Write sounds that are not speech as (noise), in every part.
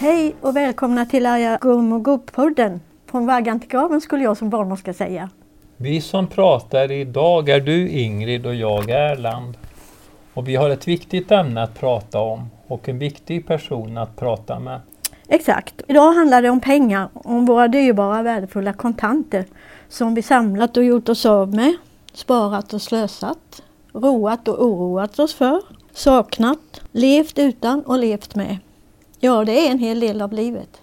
Hej och välkomna till och Gubb-podden. Från vaggan till graven skulle jag som barnmorska säga. Vi som pratar idag är du Ingrid och jag Erland. Och vi har ett viktigt ämne att prata om och en viktig person att prata med. Exakt. Idag handlar det om pengar, om våra dyrbara värdefulla kontanter som vi samlat och gjort oss av med, sparat och slösat, roat och oroat oss för, saknat, levt utan och levt med. Ja, det är en hel del av livet.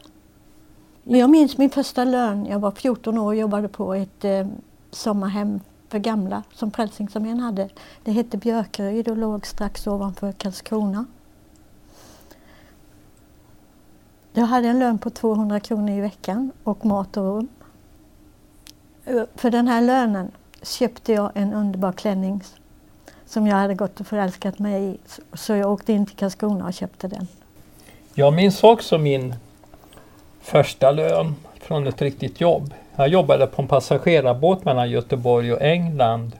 Jag minns min första lön. Jag var 14 år och jobbade på ett eh, sommarhem för gamla som Frälsningsarmén hade. Det hette Björkeryd och låg strax ovanför Karlskrona. Jag hade en lön på 200 kronor i veckan och mat och rum. Eh, för den här lönen köpte jag en underbar klänning som jag hade gått och förälskat mig i. Så jag åkte in till Karlskrona och köpte den. Jag minns också min första lön från ett riktigt jobb. Jag jobbade på en passagerarbåt mellan Göteborg och England.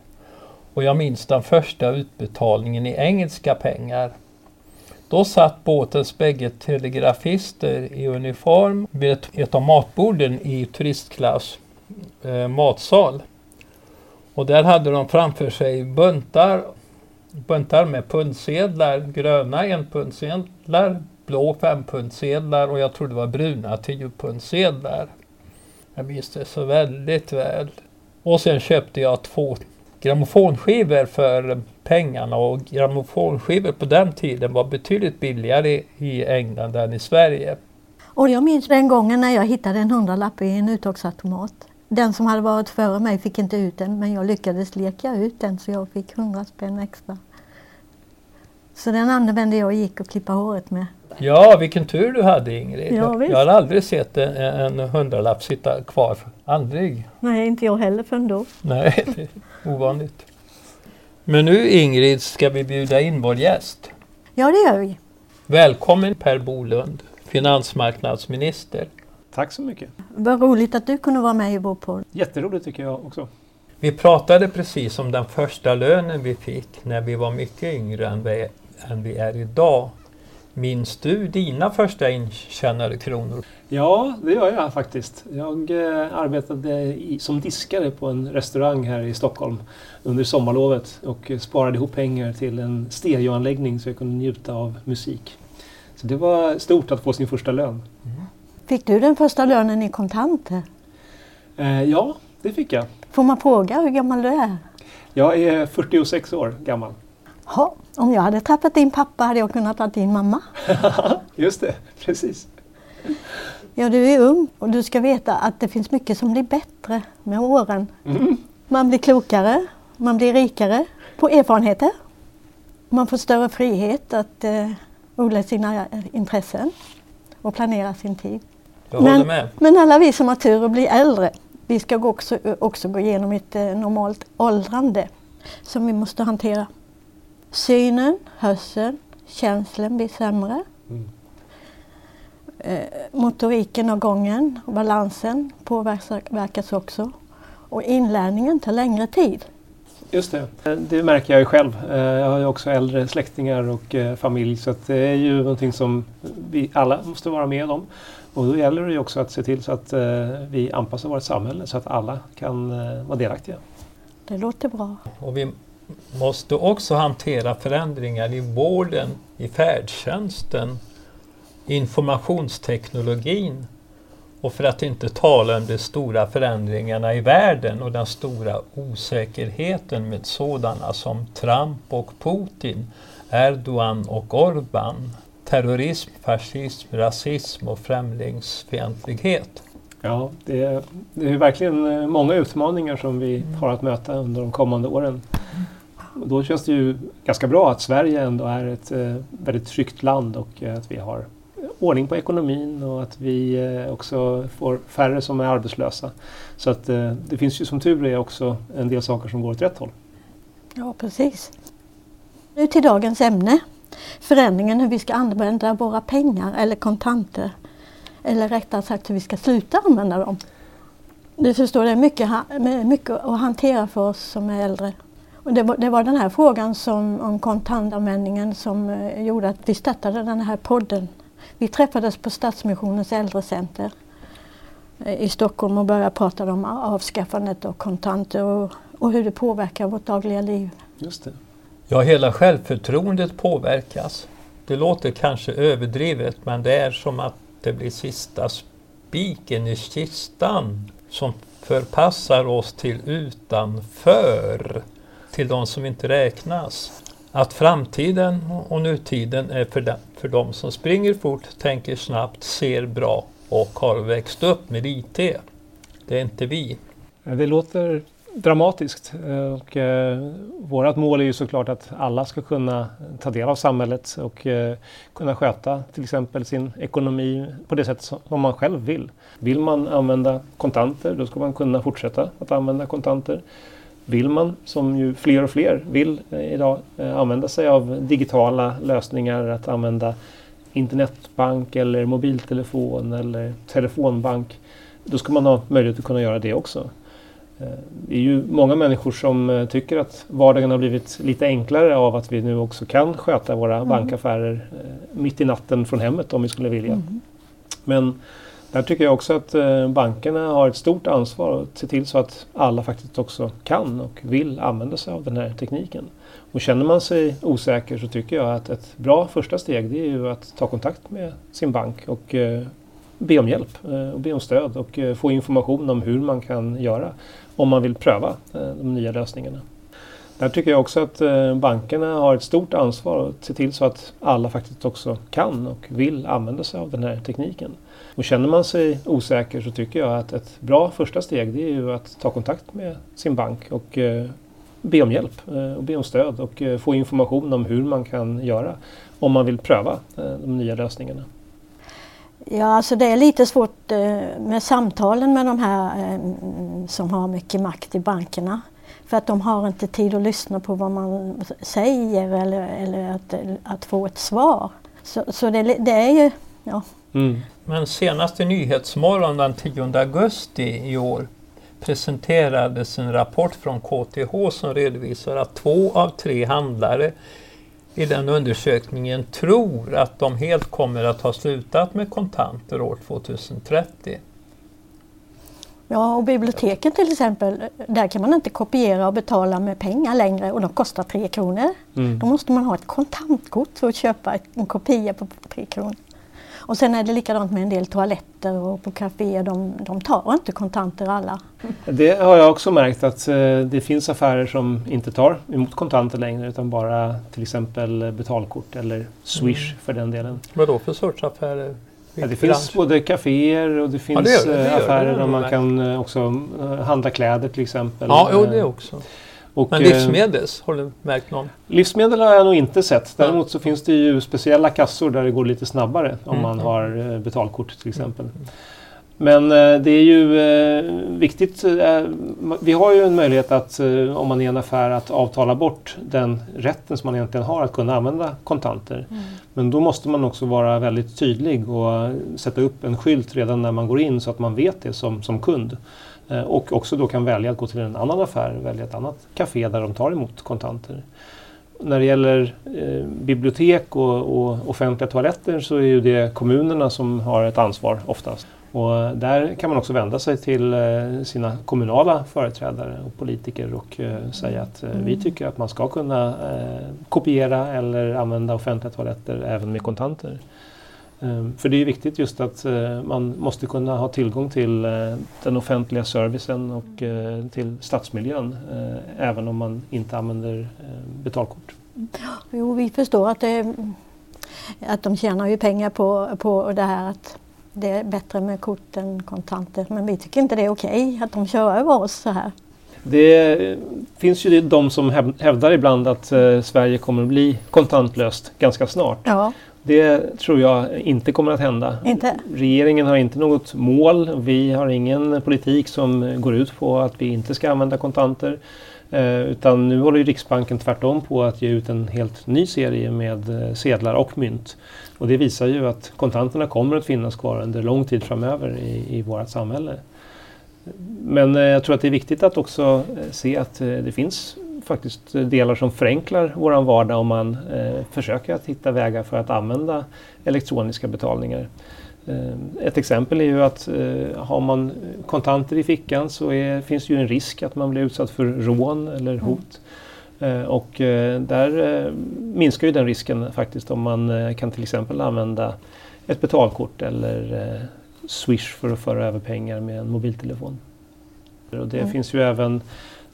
Och jag minns den första utbetalningen i engelska pengar. Då satt båtens bägge telegrafister i uniform vid ett, av matborden i turistklass eh, matsal. Och där hade de framför sig buntar, buntar med pundsedlar, gröna enpundsedlar, blå fempundsedlar och jag tror det var bruna tiopundsedlar. Jag minns det så väldigt väl. Och sen köpte jag två grammofonskivor för pengarna och grammofonskivor på den tiden var betydligt billigare i England än i Sverige. Och jag minns den gången när jag hittade en hundralapp i en uttagsautomat. Den som hade varit före mig fick inte ut den men jag lyckades leka ut den så jag fick hundra spänn extra. Så den använde jag och gick och klippa håret med. Ja, vilken tur du hade Ingrid. Ja, jag har aldrig sett en, en hundralapp sitta kvar. Aldrig. Nej, inte jag heller förrän då. Nej, (laughs) det är ovanligt. Men nu Ingrid ska vi bjuda in vår gäst. Ja, det gör vi. Välkommen Per Bolund, finansmarknadsminister. Tack så mycket. Vad roligt att du kunde vara med i vår podd. Jätteroligt tycker jag också. Vi pratade precis om den första lönen vi fick när vi var mycket yngre än vi, än vi är idag. Minns du dina första intjänade kronor? Ja, det gör jag faktiskt. Jag eh, arbetade i, som diskare på en restaurang här i Stockholm under sommarlovet och sparade ihop pengar till en stereoanläggning så jag kunde njuta av musik. Så det var stort att få sin första lön. Mm. Fick du den första lönen i kontanter? Eh, ja, det fick jag. Får man fråga hur gammal du är? Jag är 46 år gammal. Ha, om jag hade träffat din pappa hade jag kunnat ta din mamma. (laughs) Just det, precis. Ja, du är ung och du ska veta att det finns mycket som blir bättre med åren. Mm. Man blir klokare, man blir rikare på erfarenheter. Man får större frihet att eh, odla sina intressen och planera sin tid. Jag håller men, med. Men alla vi som har tur att bli äldre, vi ska också, också gå igenom ett eh, normalt åldrande som vi måste hantera. Synen, hörseln, känslan blir sämre. Mm. Eh, motoriken och gången och balansen påverkas också. Och inlärningen tar längre tid. Just det, det märker jag ju själv. Eh, jag har ju också äldre släktingar och eh, familj så det är ju någonting som vi alla måste vara med om. Och då gäller det ju också att se till så att vi anpassar vårt samhälle så att alla kan vara delaktiga. Det låter bra. Och vi måste också hantera förändringar i vården, i färdtjänsten, informationsteknologin och för att inte tala om de stora förändringarna i världen och den stora osäkerheten med sådana som Trump och Putin, Erdogan och Orban, terrorism, fascism, rasism och främlingsfientlighet. Ja, det är, det är verkligen eh, många utmaningar som vi har att möta under de kommande åren. Då känns det ju ganska bra att Sverige ändå är ett eh, väldigt tryggt land och eh, att vi har ordning på ekonomin och att vi eh, också får färre som är arbetslösa. Så att eh, det finns ju som tur är också en del saker som går åt rätt håll. Ja, precis. Nu till dagens ämne. Förändringen hur vi ska använda våra pengar eller kontanter. Eller rättare sagt hur vi ska sluta använda dem. Du förstår, det är mycket, mycket att hantera för oss som är äldre. Det, var, det var den här frågan som, om kontantanvändningen som eh, gjorde att vi startade den här podden Vi träffades på Stadsmissionens äldrecenter eh, i Stockholm och började prata om avskaffandet av kontanter och, och hur det påverkar vårt dagliga liv. Just det. Ja, hela självförtroendet påverkas. Det låter kanske överdrivet men det är som att det blir sista spiken i kistan som förpassar oss till utanför, till de som inte räknas. Att framtiden och nutiden är för, dem, för dem som springer fort, tänker snabbt, ser bra och har växt upp med IT. Det är inte vi. Det låter dramatiskt. Eh, och, eh, vårt mål är ju såklart att alla ska kunna ta del av samhället och eh, kunna sköta till exempel sin ekonomi på det sätt som man själv vill. Vill man använda kontanter då ska man kunna fortsätta att använda kontanter. Vill man, som ju fler och fler vill eh, idag, eh, använda sig av digitala lösningar, att använda internetbank eller mobiltelefon eller telefonbank, då ska man ha möjlighet att kunna göra det också. Eh, det är ju många människor som tycker att vardagen har blivit lite enklare av att vi nu också kan sköta våra mm. bankaffärer mitt i natten från hemmet om vi skulle vilja. Mm. Men där tycker jag också att eh, bankerna har ett stort ansvar att se till så att alla faktiskt också kan och vill använda sig av den här tekniken. Och känner man sig osäker så tycker jag att ett bra första steg det är ju att ta kontakt med sin bank och eh, be om hjälp eh, och be om stöd och få information om hur man kan göra om man vill pröva de nya lösningarna. Där tycker jag också att bankerna har ett stort ansvar att se till så att alla faktiskt också kan och vill använda sig av den här tekniken. Och känner man sig osäker så tycker jag att ett bra första steg det är ju att ta kontakt med sin bank och eh, be om hjälp och be om stöd och få information om hur man kan göra om man vill pröva de nya lösningarna. Ja, alltså det är lite svårt eh, med samtalen med de här eh, som har mycket makt i bankerna. För att de har inte tid att lyssna på vad man säger eller, eller att, att få ett svar. Så, så det, det, är ju... Ja. Mm. Men senast i Nyhetsmorgon den 10 augusti i år presenterades en rapport från KTH som redovisar att två av tre handlare i den undersökningen tror att de helt kommer att ha slutat med kontanter år 2030. Ja, och biblioteken till exempel, där kan man inte kopiera och betala med pengar längre och de kostar 3 kronor. Mm. Då måste man ha ett kontantkort för att köpa en kopia på 3 kronor. Och sen är det likadant med en del toaletter och på kaféer, de, de tar inte kontanter alla. Det har jag också märkt att eh, det finns affärer som inte tar emot kontanter längre utan bara till exempel betalkort eller Swish mm. för den delen. Vad då för sorts affärer? Ja, det finns både kaféer och det finns ja, det det, det affärer där man kan eh, också eh, handla kläder till exempel. Ja, jo, det också. Och, Men livsmedels, har du märkt någon? Livsmedel har jag nog inte sett. Däremot så finns det ju speciella kassor där det går lite snabbare om mm. man har eh, betalkort till exempel. Mm. Men eh, det är ju eh, viktigt. Eh, vi har ju en möjlighet att eh, om man är en affär att avtala bort den rätten som man egentligen har att kunna använda kontanter. Mm. Men då måste man också vara väldigt tydlig och sätta upp en skylt redan när man går in så att man vet det som, som kund. Eh, och också då kan välja att gå till en annan affär, välja ett annat café där de tar emot kontanter. När det gäller eh, bibliotek och, och, offentliga toaletter så är ju det kommunerna som har ett ansvar oftast. Och där kan man också vända sig till eh, sina kommunala företrädare och politiker och eh, säga att eh, vi mm. tycker att man ska kunna eh, kopiera eller använda offentliga toaletter även med kontanter. Ehm, för det är viktigt just att eh, man måste kunna ha tillgång till eh, den offentliga servicen och eh, till stadsmiljön även om man inte använder betalkort. Jo, vi förstår att, det, att de tjänar ju pengar på, på det här att det är bättre med kort än kontanter. Men vi tycker inte det är okej okay att de kör över oss så här. Det finns ju de som hävdar ibland att Sverige kommer att bli kontantlöst ganska snart. Ja. Det tror jag inte kommer att hända. Inte. Regeringen har inte något mål. Vi har ingen politik som går ut på att vi inte ska använda kontanter. Eh, utan nu håller Riksbanken tvärtom på att ge ut en helt ny serie med eh, sedlar och mynt. Och det visar ju att kontanterna kommer att finnas kvar under lång tid framöver i, i vårt samhälle. Men eh, jag tror att det är viktigt att också se att det finns faktiskt delar som förenklar vår vardag om man eh, försöker att hitta vägar för att använda elektroniska betalningar. Eh, ett exempel är ju att eh, har man kontanter i fickan så är, finns det ju en risk att man blir utsatt för rån eller mm. hot. Mm. och där minskar ju den risken faktiskt om man kan till exempel använda ett betalkort eller Swish för att föra över pengar med en mobiltelefon. Och det mm. finns ju även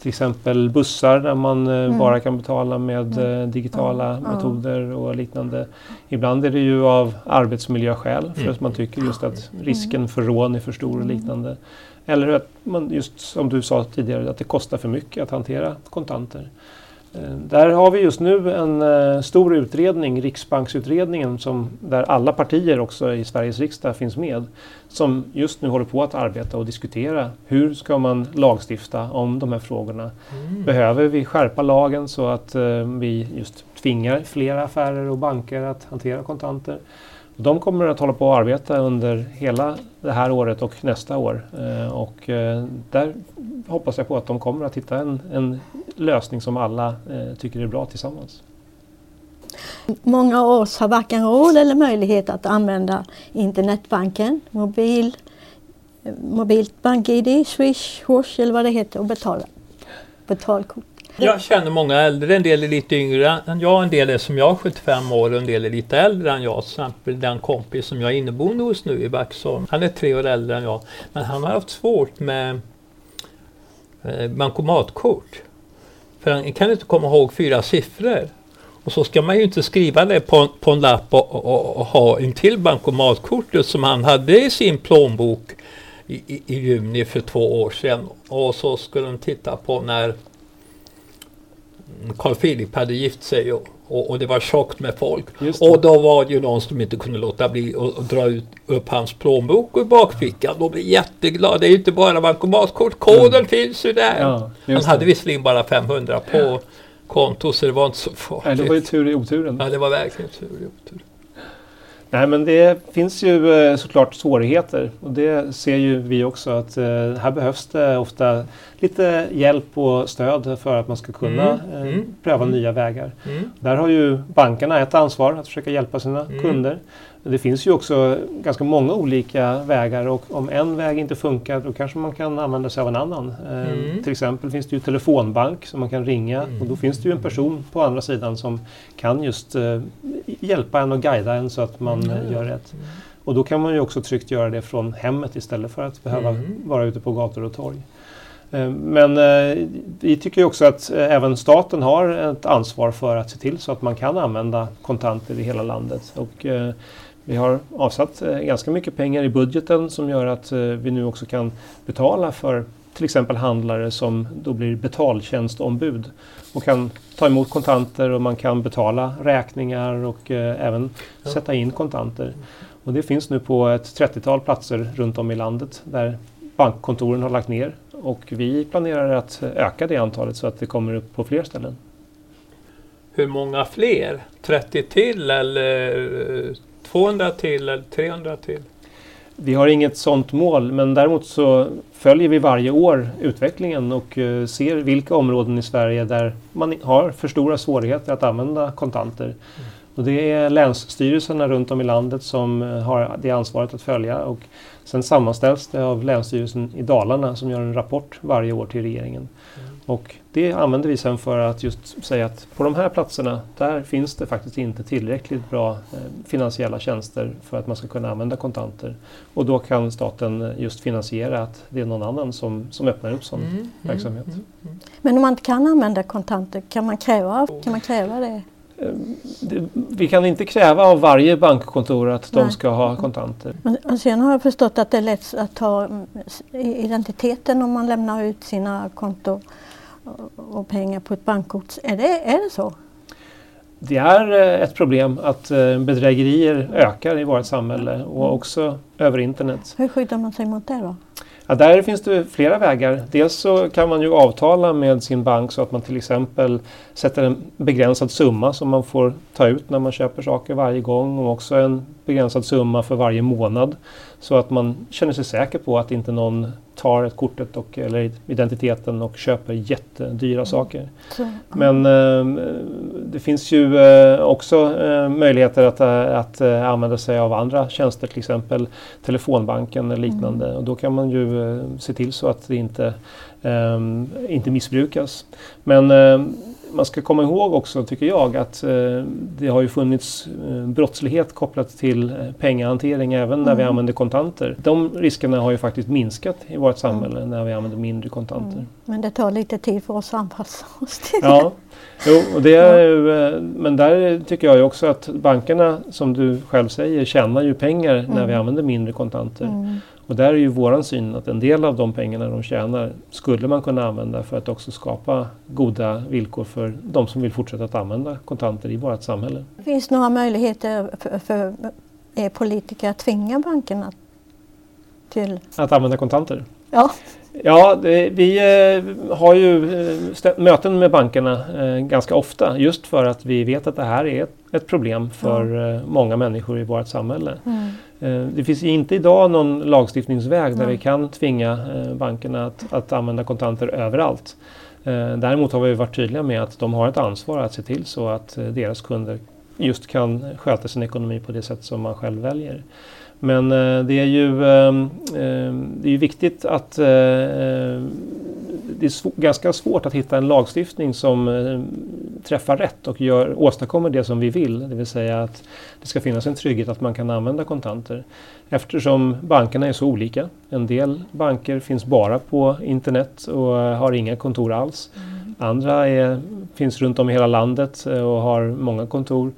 till exempel bussar där man eh, mm. bara kan betala med mm. Eh, digitala mm. metoder och liknande. Ibland är det ju av arbetsmiljöskäl för att man tycker just att risken för rån är för stor och liknande. Eller att man just som du sa tidigare att det kostar för mycket att hantera kontanter. Eh, där har vi just nu en uh, stor utredning, Riksbanksutredningen, som, där alla partier också i Sveriges riksdag finns med. Som just nu håller på att arbeta och diskutera hur ska man lagstifta om de här frågorna. Mm. Behöver vi skärpa lagen så att uh, vi just tvingar fler affärer och banker att hantera kontanter? De kommer att hålla på och arbeta under hela det här året och nästa år. Eh, och eh, där hoppas jag på att de kommer att hitta en, en lösning som alla eh, tycker är bra tillsammans. Många av oss har varken råd eller möjlighet att använda internetbanken, mobil, mobilt bank-id, Swish, Hosh eller vad det heter och betala betalkort. Jag känner många äldre, en del är lite yngre än jag, en del är som jag 75 år och en del är lite äldre än jag. Till exempel den kompis som jag är inneboende hos nu i Vaxholm. Han är tre år äldre än jag. Men han har haft svårt med eh, bankomatkort. För han kan inte komma ihåg fyra siffror. Och så ska man ju inte skriva det på, på en lapp och, och, och ha en till bankomatkortet som han hade i sin plånbok i, i, i juni för två år sedan. Och så skulle de titta på när Carl Philip hade gift sig och, och, och det var tjockt med folk. Och då var det ju någon som inte kunde låta bli att dra ut, upp hans plånbok ur bakfickan och bli jätteglad. Det är ju inte bara bankomatkort, koden mm. finns ju där. Ja, Han hade visserligen bara 500 på konto så det var inte så farligt. Nej, det var ju tur i oturen. Ja, det var verkligen tur i oturen. Nej men det finns ju eh, såklart svårigheter och det ser ju vi också att eh, här behövs det ofta lite hjälp och stöd för att man ska kunna mm. Eh, mm. pröva mm. nya vägar. Mm. Där har ju bankerna ett ansvar att försöka hjälpa sina mm. kunder. Det finns ju också ganska många olika vägar och om en väg inte funkar då kanske man kan använda sig av en annan. Mm. till exempel finns det ju telefonbank som man kan ringa och då finns det ju en person på andra sidan som kan just hjälpa en och guida en så att man mm. gör rätt. Mm. Och då kan man ju också tryggt göra det från hemmet istället för att behöva mm. vara ute på gator och torg. Eh, men eh, vi tycker också att eh, även staten har ett ansvar för att se till så att man kan använda kontanter i hela landet. Och vi har avsatt ganska mycket pengar i budgeten som gör att vi nu också kan betala för till exempel handlare som då blir betaltjänstombud och kan ta emot kontanter och man kan betala räkningar och eh, även ja. sätta in kontanter. Och det finns nu på ett 30-tal platser runt om i landet där bankkontoren har lagt ner och vi planerar att öka det antalet så att det kommer upp på fler ställen. Hur många fler? 30 till eller 200 till eller 300 till? Vi har inget sådant mål men däremot så följer vi varje år utvecklingen och uh, ser vilka områden i Sverige där man har för stora svårigheter att använda kontanter. Mm. Och det är länsstyrelserna runt om i landet som uh, har det ansvaret att följa och sen sammanställs det av Länsstyrelsen i Dalarna som gör en rapport varje år till regeringen. Och det använder vi sen för att just säga att på de här platserna, där finns det faktiskt inte tillräckligt bra eh, finansiella tjänster för att man ska kunna använda kontanter. Och då kan staten eh, just finansiera att det är någon annan som, som öppnar upp sån mm, mm verksamhet. Mm, mm, Men om man inte kan använda kontanter, kan man kräva, kan man kräva det? Eh, vi kan inte kräva av varje bankkontor att Nej. de ska ha kontanter. Men sen har jag förstått att det är lätt att ta mm, identiteten om man lämnar ut sina konton och pengar på ett bankkort. Är det, är det så? Det är eh, ett problem att eh, bedrägerier ökar i vårt samhälle och också över internet. Hur skyddar man sig mot det då? Ja, där finns det flera vägar. Dels så kan man ju avtala med sin bank så att man till exempel sätter en begränsad summa som man får ta ut när man köper saker varje gång och också en begränsad summa för varje månad Så att man känner sig säker på att inte någon tar ett kortet och, eller identiteten och köper jättedyra mm. saker. Så, Men eh, det finns ju eh, också eh, möjligheter att, eh, att eh, använda sig av andra tjänster, till exempel telefonbanken eller liknande. Mm. Och då kan man ju eh, se till så att det inte, inte missbrukas. Men man ska komma ihåg också, tycker jag, att eh, det har ju funnits eh, brottslighet kopplat till eh, pengahantering även mm. när vi mm. använder kontanter. De riskerna har ju faktiskt minskat i vårt samhälle mm. när vi använder mindre kontanter. Mm. Men det tar lite tid för oss att anpassa oss till det. Ja, jo, och det är ju, men där tycker jag ju också att bankerna, som du själv säger, tjänar ju pengar när vi mm. använder mindre kontanter. Och där är ju våran syn att en del av de pengarna de tjänar skulle man kunna använda för att också skapa goda villkor för de som vill fortsätta att använda kontanter i vårt samhälle. Finns det några möjligheter för, för er politiker att tvinga bankerna till... Att använda kontanter? Ja. Ja, det, vi eh, har ju eh, möten med bankerna eh, ganska ofta just för att vi vet att det här är ett, ett problem för ja. många människor i vårt samhälle. Mm. Det finns inte idag någon lagstiftningsväg där vi kan tvinga bankerna att, att använda kontanter överallt. Däremot har vi varit tydliga med att de har ett ansvar att se till så att deras kunder just kan sköta sin ekonomi på det sätt som man själv väljer. Men eh, det är ju ehm, ehm, det är viktigt att eh, eh, det är ganska svårt att hitta en lagstiftning som träffar rätt och gör, åstadkommer det som vi vill. Det vill säga att det ska finnas en trygghet att man kan använda kontanter. Eftersom bankerna är så olika. En del banker finns bara på internet och har inga kontor alls. Mm. Andra är, finns runt om i hela landet och har många kontor.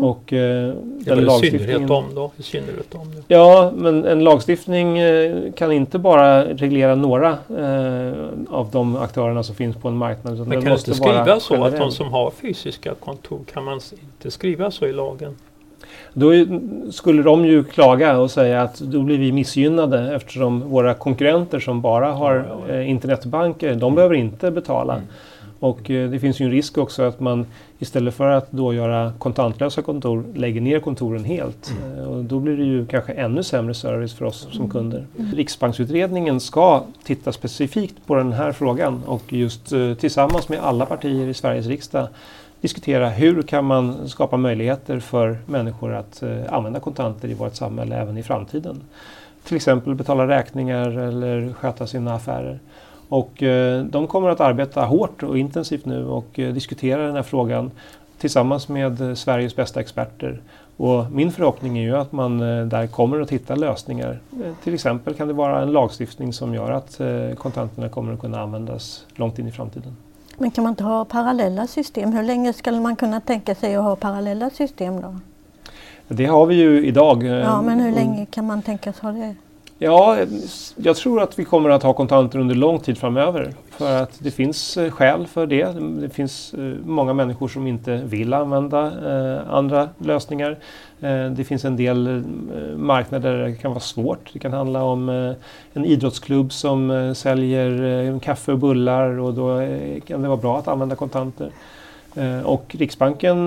Mm. Och, eh, den I synnerhet om då? I synnerhet om det. Ja, men en lagstiftning eh, kan inte bara reglera några eh, av de aktörerna som finns på en marknad. Men kan det inte skriva så generell. att de som har fysiska kontor, kan man inte skriva så i lagen? Då skulle de ju klaga och säga att då blir vi missgynnade eftersom våra konkurrenter som bara har ja, ja, ja. Eh, internetbanker, de behöver inte betala. Mm. Och eh, det finns ju en risk också att man istället för att då göra kontantlösa kontor lägger ner kontoren helt. Mm. Eh, och då blir det ju kanske ännu sämre service för oss som mm. kunder. Mm. Riksbanksutredningen ska titta specifikt på den här frågan och just eh, tillsammans med alla partier i Sveriges riksdag diskutera hur kan man skapa möjligheter för människor att använda kontanter i vårt samhälle även i framtiden. Till exempel betala räkningar eller sköta sina affärer. Och eh, de kommer att arbeta hårt och intensivt nu och eh, diskutera den här frågan tillsammans med eh, Sveriges bästa experter. Och min förhoppning är ju att man där kommer att hitta lösningar. Till exempel kan det vara en lagstiftning som gör att kontanterna kommer att kunna användas långt in i framtiden. Men kan man inte ha parallella system? Hur länge skulle man kunna tänka sig att ha parallella system då? Det har vi ju idag. Ja, men hur länge kan man tänka sig ha det? Ja, jag tror att vi kommer att ha kontanter under lång tid framöver. För att det finns eh, skäl för det. Det finns eh, många människor som inte vill använda eh, andra lösningar. Det finns en del marknader där det kan vara svårt. Det kan handla om en idrottsklubb som säljer kaffe och bullar och då kan det vara bra att använda kontanter. Och Riksbanken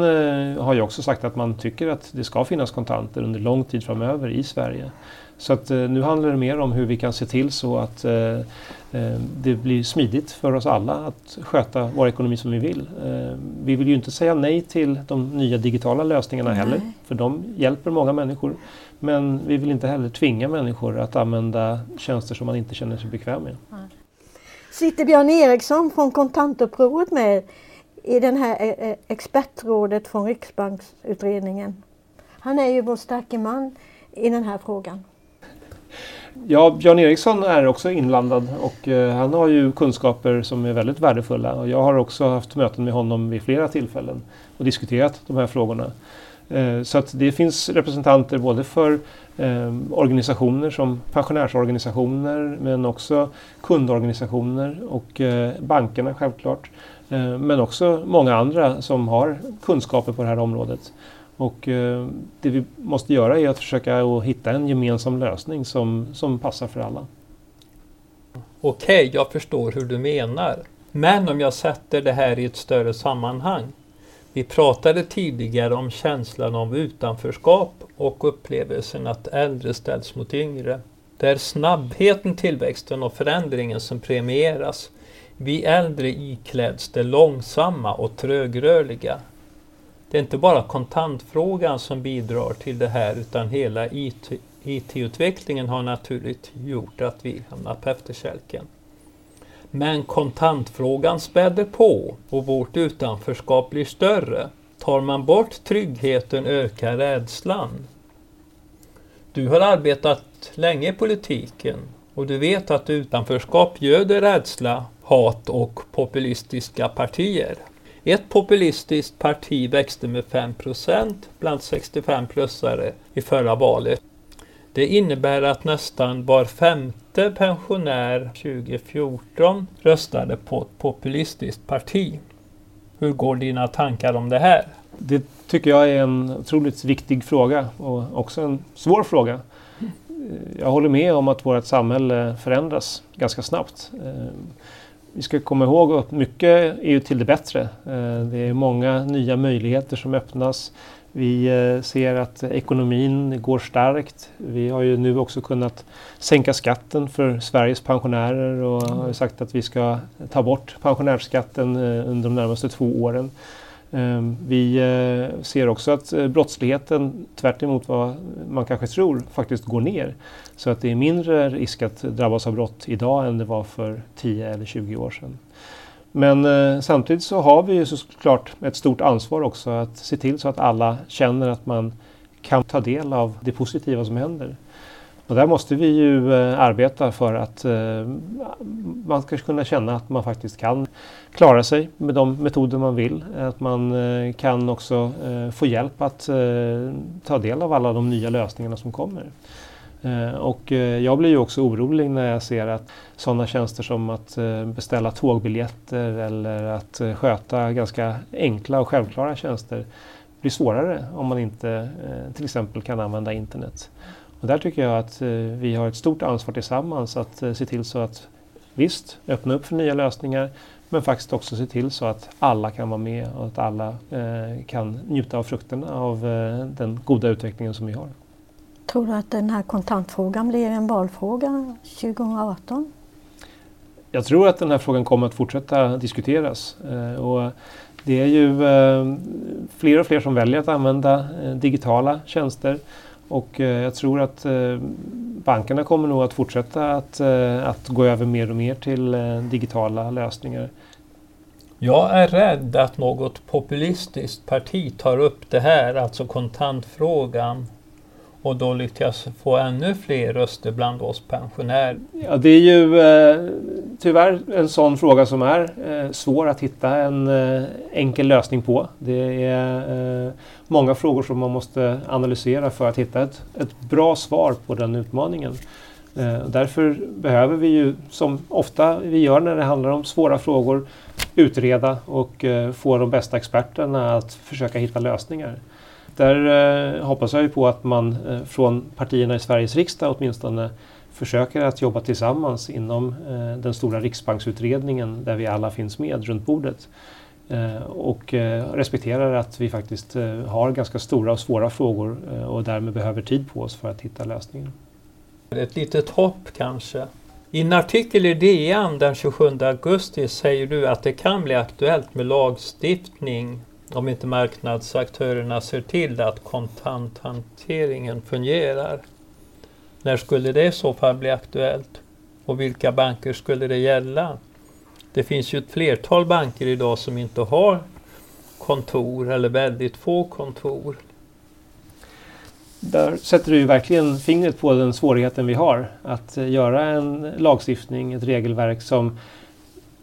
har ju också sagt att man tycker att det ska finnas kontanter under lång tid framöver i Sverige. Så att, eh, nu handlar det mer om hur vi kan se till så att eh, eh, det blir smidigt för oss alla att sköta vår ekonomi som vi vill. Vi vill ju inte säga nej till de nya digitala lösningarna nej. heller, för de hjälper många människor. Men vi vill inte heller tvinga människor att använda tjänster som man inte känner sig bekväm med. Sitter Björn Eriksson från Kontantupproret med i den här expertrådet från Riksbanksutredningen? Han är ju vår starke man i den här frågan. Ja, Björn Eriksson är också inblandad och eh, han har ju kunskaper som är väldigt värdefulla. Och jag har också haft möten med honom vid flera tillfällen och diskuterat de här frågorna. Eh, så att det finns representanter både för eh, organisationer som pensionärsorganisationer men också kundorganisationer och eh, bankerna självklart. Eh, men också många andra som har kunskaper på det här området. Och eh, det vi måste göra är att försöka att hitta en gemensam lösning som, som passar för alla. Okej, jag förstår hur du menar. Men om jag sätter det här i ett större sammanhang. Vi pratade tidigare om känslan av utanförskap och upplevelsen att äldre ställs mot yngre. Det är snabbheten, tillväxten och förändringen som premieras. Vi äldre ikläds det långsamma och trögrörliga. Det är inte bara kontantfrågan som bidrar till det här utan hela IT-utvecklingen har naturligt gjort att vi hamnar på efterkälken. Men kontantfrågan späder på och vårt utanförskap blir större. Tar man bort tryggheten ökar rädslan. Du har arbetat länge i politiken och du vet att utanförskap göder rädsla, hat och populistiska partier. Ett populistiskt parti växte med 5% bland 65-plussare i förra valet. Det innebär att nästan var femte pensionär 2014 röstade på ett populistiskt parti. Hur går dina tankar om det här? Det tycker jag är en otroligt viktig fråga och också en svår fråga. Jag håller med om att vårt samhälle förändras ganska snabbt. Vi ska komma ihåg att mycket är ju till det bättre. Eh, det är många nya möjligheter som öppnas. Vi eh, ser att ekonomin går starkt. Vi har ju nu också kunnat sänka skatten för Sveriges pensionärer och har sagt att vi ska ta bort pensionärsskatten eh, under de närmaste två åren. Ehm, vi eh, ser också att eh, brottsligheten, tvärt vad man kanske tror, faktiskt går ner. Så att det är mindre risk att drabbas av brott idag än det var för 10 eller 20 år sedan. Men eh, samtidigt så har vi ju såklart ett stort ansvar också att se till så att alla känner att man kan ta del av det positiva som händer. Och där måste vi ju eh, arbeta för att eh, man ska kunna känna att man faktiskt kan klara sig med de metoder man vill. Att man eh, kan också få hjälp att ta del av alla de nya lösningarna som kommer. Och jag blir ju också orolig när jag ser att sådana tjänster som att beställa tågbiljetter eller att sköta ganska enkla och självklara tjänster blir svårare om man inte till exempel kan använda internet. Och där tycker jag att vi har ett stort ansvar tillsammans att se till så att visst, öppna upp för nya lösningar men faktiskt också se till så att alla kan vara med och att alla kan njuta av frukterna av den goda utvecklingen som vi har. Tror du att den här kontantfrågan blir en valfråga 2018? Jag tror att den här frågan kommer att fortsätta diskuteras. Eh, och det är ju eh, fler och fler som väljer att använda eh, digitala tjänster. Och eh, jag tror att eh, bankerna kommer nog att fortsätta att, eh, att gå över mer och mer till digitala lösningar. Jag är rädd att något populistiskt parti tar upp det här, alltså kontantfrågan, och då lyckas få ännu fler röster bland oss pensionärer. Ja, det är ju eh, tyvärr en sån fråga som är eh, svår att hitta en eh, enkel lösning på. Det är eh, många frågor som man måste analysera för att hitta ett, ett bra svar på den utmaningen. Eh, därför behöver vi ju, som ofta vi gör när det handlar om svåra frågor, utreda och eh, få de bästa experterna att försöka hitta lösningar. Där eh, hoppas jag ju på att man eh, från partierna i Sveriges riksdag åtminstone försöker att jobba tillsammans inom eh, den stora riksbanksutredningen där vi alla finns med runt bordet. Eh, och eh, respekterar att vi faktiskt eh, har ganska stora och svåra frågor eh, och därmed behöver tid på oss för att hitta lösningen. Ett litet hopp kanske. I en artikel i DN den 27 augusti säger du att det kan bli aktuellt med lagstiftning om inte marknadsaktörerna ser till att kontanthanteringen fungerar. När skulle det i så fall bli aktuellt? Och vilka banker skulle det gälla? Det finns ju ett flertal banker idag som inte har kontor eller väldigt få kontor. Där sätter du ju verkligen fingret på den svårigheten vi har. Att göra en lagstiftning, ett regelverk som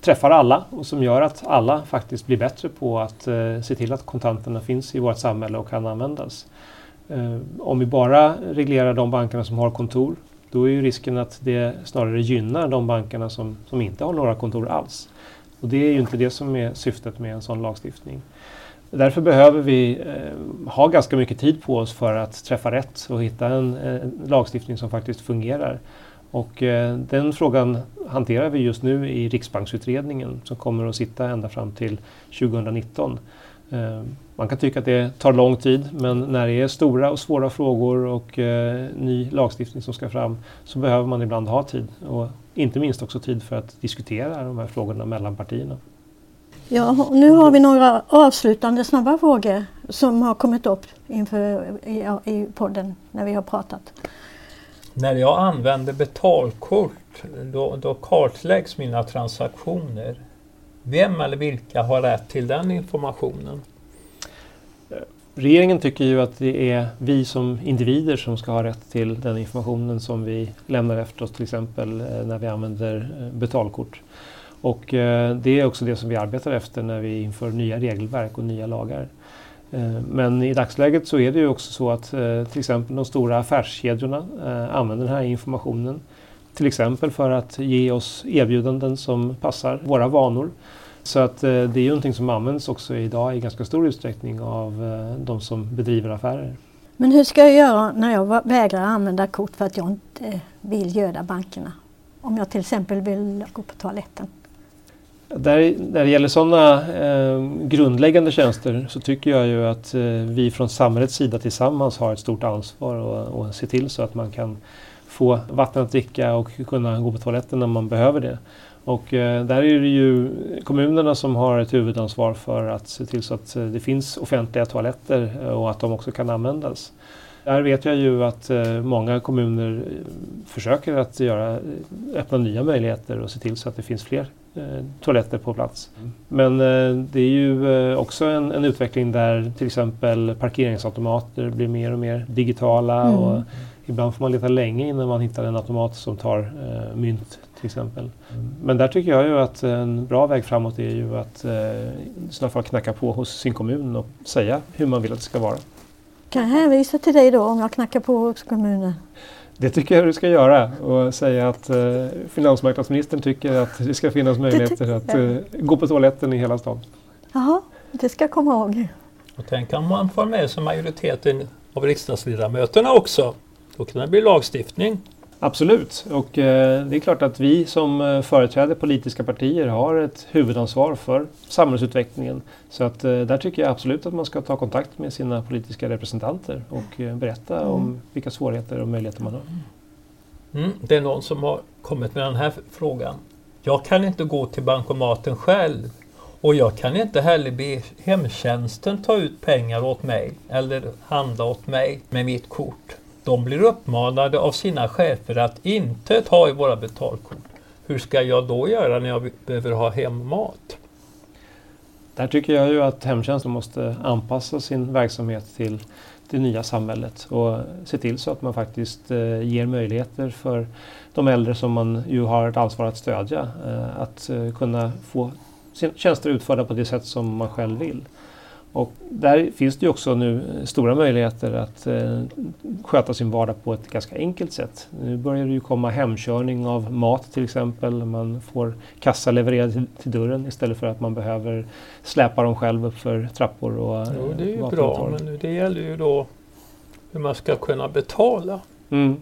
träffar alla och som gör att alla faktiskt blir bättre på att eh, se till att kontanterna finns i vårt samhälle och kan användas. Eh, om vi bara reglerar de bankerna som har kontor, då är ju risken att det snarare gynnar de bankerna som, som inte har några kontor alls. Och det är ju inte det som är syftet med en sån lagstiftning. Därför behöver vi eh, ha ganska mycket tid på oss för att träffa rätt och hitta en, en lagstiftning som faktiskt fungerar. Och eh, den frågan hanterar vi just nu i Riksbanksutredningen som kommer att sitta ända fram till 2019. Eh, man kan tycka att det tar lång tid men när det är stora och svåra frågor och eh, ny lagstiftning som ska fram så behöver man ibland ha tid. Och inte minst också tid för att diskutera de här frågorna mellan partierna. Ja, nu har vi några avslutande snabba frågor som har kommit upp inför i, i podden när vi har pratat. När jag använder betalkort då, då kartläggs mina transaktioner. Vem eller vilka har rätt till den informationen? Regeringen tycker ju att det är vi som individer som ska ha rätt till den informationen som vi lämnar efter oss till exempel eh, när vi använder eh, betalkort. Och eh, det är också det som vi arbetar efter när vi inför nya regelverk och nya lagar. Eh, men i dagsläget så är det ju också så att eh, till exempel de stora affärskedjorna eh, använder den här informationen. Till exempel för att ge oss erbjudanden som passar våra vanor. Så att det är ju någonting som används också idag i ganska stor utsträckning av de som bedriver affärer. Men hur ska jag göra när jag vägrar använda kort för att jag inte vill göda bankerna? Om jag till exempel vill gå på toaletten? Där, när det gäller sådana eh, grundläggande tjänster så tycker jag ju att eh, vi från samhällets sida tillsammans har ett stort ansvar och, och se till så att man kan få vatten att dricka och kunna gå på toaletten när man behöver det. Och eh, där är det ju kommunerna som har ett huvudansvar för att se till så att eh, det finns offentliga toaletter eh, och att de också kan användas. Där vet jag ju att eh, många kommuner eh, försöker att göra, eh, öppna nya möjligheter och se till så att det finns fler toaletter på plats. Mm. Men eh, det är ju eh, också en, en, utveckling där till exempel parkeringsautomater blir mer och mer digitala mm. och ibland får man leta länge innan man hittar en automat som tar eh, mynt till exempel. Mm. Men där tycker jag ju att en bra väg framåt är ju att eh, i sådana fall knacka på hos sin kommun och säga hur man vill att det ska vara. Kan jag hänvisa till dig då om jag knackar på hos kommunen? Det tycker jag du ska göra och säga att eh, finansmarknadsministern tycker att det ska finnas möjligheter att eh, gå på toaletten i hela stan. Jaha, det ska jag komma ihåg. Och tänk om man får med sig majoriteten av riksdagsledamöterna också. Då kan det bli lagstiftning. Absolut, och eh, det är klart att vi som eh, företräder politiska partier har ett huvudansvar för samhällsutvecklingen. Så att eh, där tycker jag absolut att man ska ta kontakt med sina politiska representanter och eh, berätta mm. om vilka svårigheter och möjligheter man har. Mm, det är någon som har kommit med den här frågan. Jag kan inte gå till bankomaten själv och jag kan inte heller be hemtjänsten ta ut pengar åt mig eller handla åt mig med mitt kort. De blir uppmanade av sina chefer att inte ta i våra betalkort. Hur ska jag då göra när jag behöver ha hemmat? Där tycker jag ju att hemtjänsten måste anpassa sin verksamhet till det nya samhället och se till så att man faktiskt eh, ger möjligheter för de äldre som man ju har ett ansvar att stödja eh, att eh, kunna få tjänster utförda på det sätt som man själv vill. Och där finns det ju också nu stora möjligheter att eh, sköta sin vardag på ett ganska enkelt sätt. Nu börjar det ju komma hemkörning av mat till exempel. Man får kassa levererad till, till dörren istället för att man behöver släpa dem själv upp för trappor. Och, jo, det är ju bra men det gäller ju då hur man ska kunna betala. Mm.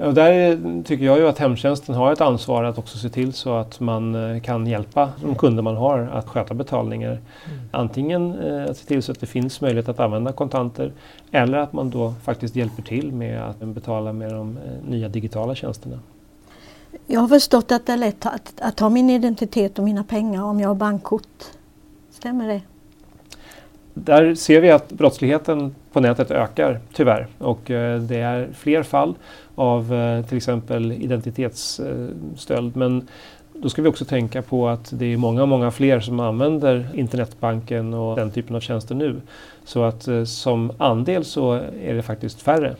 Och där tycker jag ju att hemtjänsten har ett ansvar att också se till så att man eh, kan hjälpa de kunder man har att sköta betalningar. Mm. Antingen eh, att se till så att det finns möjlighet att använda kontanter eller att man då faktiskt hjälper till med att betala med de eh, nya digitala tjänsterna. Jag har förstått att det är lätt att, att ha min identitet och mina pengar om jag har bankkort. Stämmer det? Där ser vi att brottsligheten på nätet ökar tyvärr och eh, det är fler fall av eh, till exempel identitetsstöld. Men då ska vi också tänka på att det är många, många fler som använder internetbanken och den typen av tjänster nu. Så att eh, som andel så är det faktiskt färre.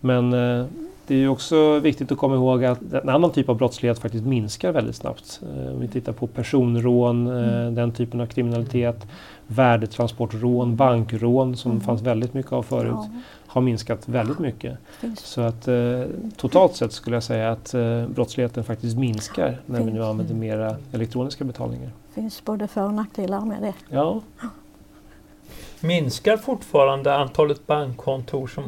Men eh, det är också viktigt att komma ihåg att en annan typ av brottslighet faktiskt minskar väldigt snabbt. Om vi tittar på personrån, mm. den typen av kriminalitet, värdetransportrån, bankrån som mm. fanns väldigt mycket av förut. Ja har minskat väldigt mycket. Så att eh, totalt sett skulle jag säga att eh, brottsligheten faktiskt minskar när Finns. vi nu använder mera elektroniska betalningar. Det finns både för och nackdelar med det. Ja. Minskar fortfarande antalet bankkontor som,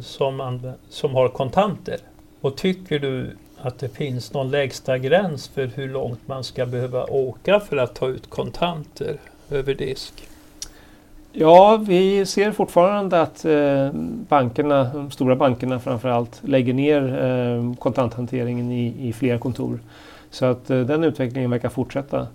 som, som har kontanter? Och tycker du att det finns någon lägsta gräns för hur långt man ska behöva åka för att ta ut kontanter över disk? Ja, vi ser fortfarande att eh, bankerna, de stora bankerna framförallt, lägger ner eh, kontanthanteringen i, i fler kontor. Så att eh, den utvecklingen verkar fortsätta.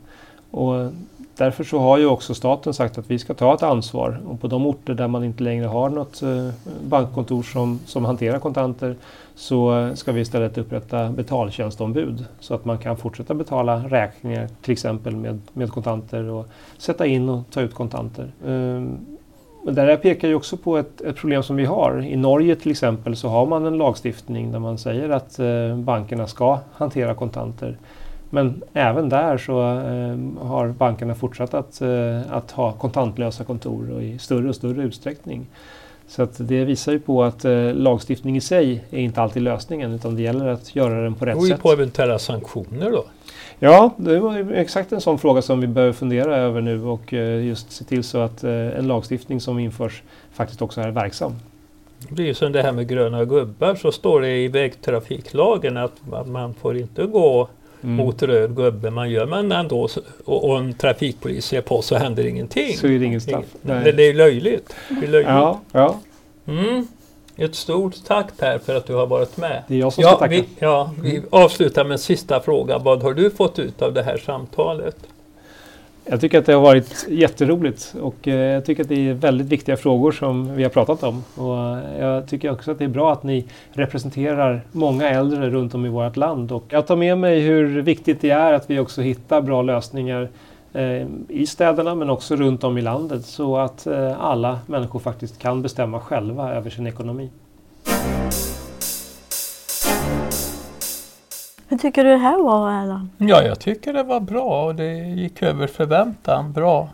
Och därför så har ju också staten sagt att vi ska ta ett ansvar. Och på de orter där man inte längre har något eh, bankkontor som, som hanterar kontanter så eh, ska vi istället upprätta betaltjänstombud så att man kan fortsätta betala räkningar till exempel med, med kontanter och sätta in och ta ut kontanter. Ehm, men det här pekar ju också på ett, ett, problem som vi har. I Norge till exempel så har man en lagstiftning där man säger att eh, bankerna ska hantera kontanter. Men även där så eh, har bankerna fortsatt att, eh, att ha kontantlösa kontor och i större och större utsträckning. Så att det visar ju på att eh, lagstiftning i sig är inte alltid lösningen utan det gäller att göra den på rätt sätt. Och på eventuella sanktioner då? Ja, det var exakt en sån fråga som vi behöver fundera över nu och just se till så att en lagstiftning som införs faktiskt också är verksam. Det ju som det här med gröna gubbar så står det i vägtrafiklagen att man får inte gå mm. mot röd gubbe. Man gör man ändå och, och en trafikpolis ser på så händer ingenting. Så är det ingen straff. Det, det, är löjligt. Det är löjligt. Ja, ja. Mm. Ett stort tack Per för att du har varit med. Det är jag som ska tacka. Vi, ja, vi avslutar med en sista fråga. Vad har du fått ut av det här samtalet? Jag tycker att det har varit jätteroligt och eh, jag tycker att det är väldigt viktiga frågor som vi har pratat om. Och eh, jag tycker också att det är bra att ni representerar många äldre runt om i vårt land. Och jag tar med mig hur viktigt det är att vi också hittar bra lösningar eh, i städerna men också runt om i landet så att alla människor faktiskt kan bestämma själva över sin ekonomi. Hur tycker du det här var Erland? Ja, jag tycker det var bra och det gick över förväntan bra.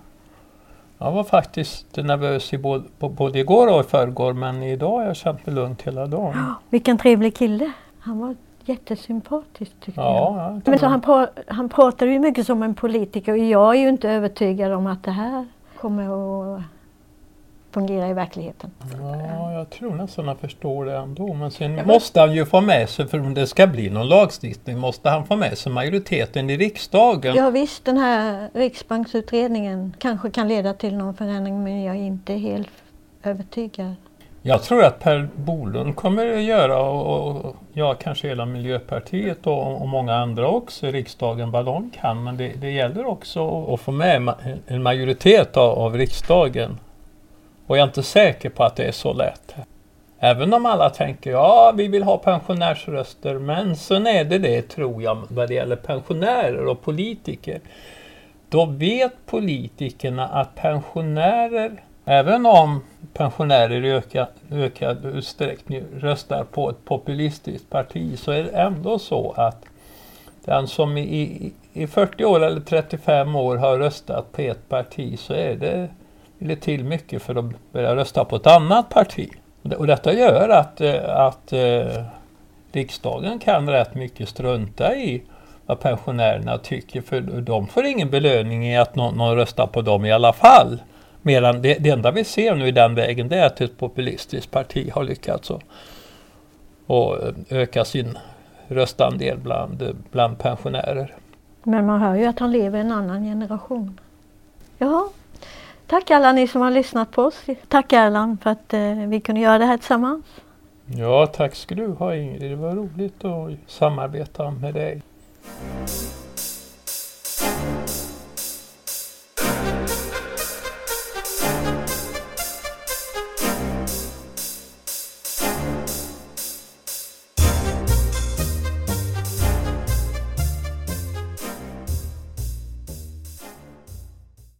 Jag var faktiskt nervös i både, både igår och i förrgår men idag har jag känt mig lugnt hela dagen. Ja, vilken trevlig kille. Han var jättesympatisk tycker ja, jag. Men så han, pra han pratade ju mycket som en politiker och jag är ju inte övertygad om att det här kommer att fungera i verkligheten. Ja, jag tror nästan han förstår det ändå. Men sen ja, måste han ju få med sig, för om det ska bli någon lagstiftning, måste han få med sig majoriteten i riksdagen. Ja visst, den här riksbanksutredningen kanske kan leda till någon förändring men jag är inte helt övertygad. Jag tror att Per Bolund kommer att göra och, och ja, kanske hela Miljöpartiet och, och, många andra också i riksdagen vad de kan. Men det, det gäller också att få med en majoritet av, av riksdagen och jag är inte säker på att det är så lätt. Även om alla tänker ja, vi vill ha pensionärsröster, men sen är det det, tror jag, vad det gäller pensionärer och politiker. Då vet politikerna att pensionärer, även om pensionärer i ökad, ökad utsträckning röstar på ett populistiskt parti, så är det ändå så att den som i, i 40 år eller 35 år har röstat på ett parti så är det ville till mycket för att börja rösta på ett annat parti. Och detta gör att, eh, att eh, riksdagen kan rätt mycket strunta i vad pensionärerna tycker för de får ingen belöning i att någon, någon röstar på dem i alla fall. Medan det, det enda vi ser nu i den vägen det är att ett populistiskt parti har lyckats att eh, öka sin röstandel bland, bland pensionärer. Men man hör ju att han lever i en annan generation. Jaha, Tack alla ni som har lyssnat på oss. Tack Erland för att eh, vi kunde göra det här tillsammans. Ja, tack ska du ha Ingrid. Det var roligt att samarbeta med dig.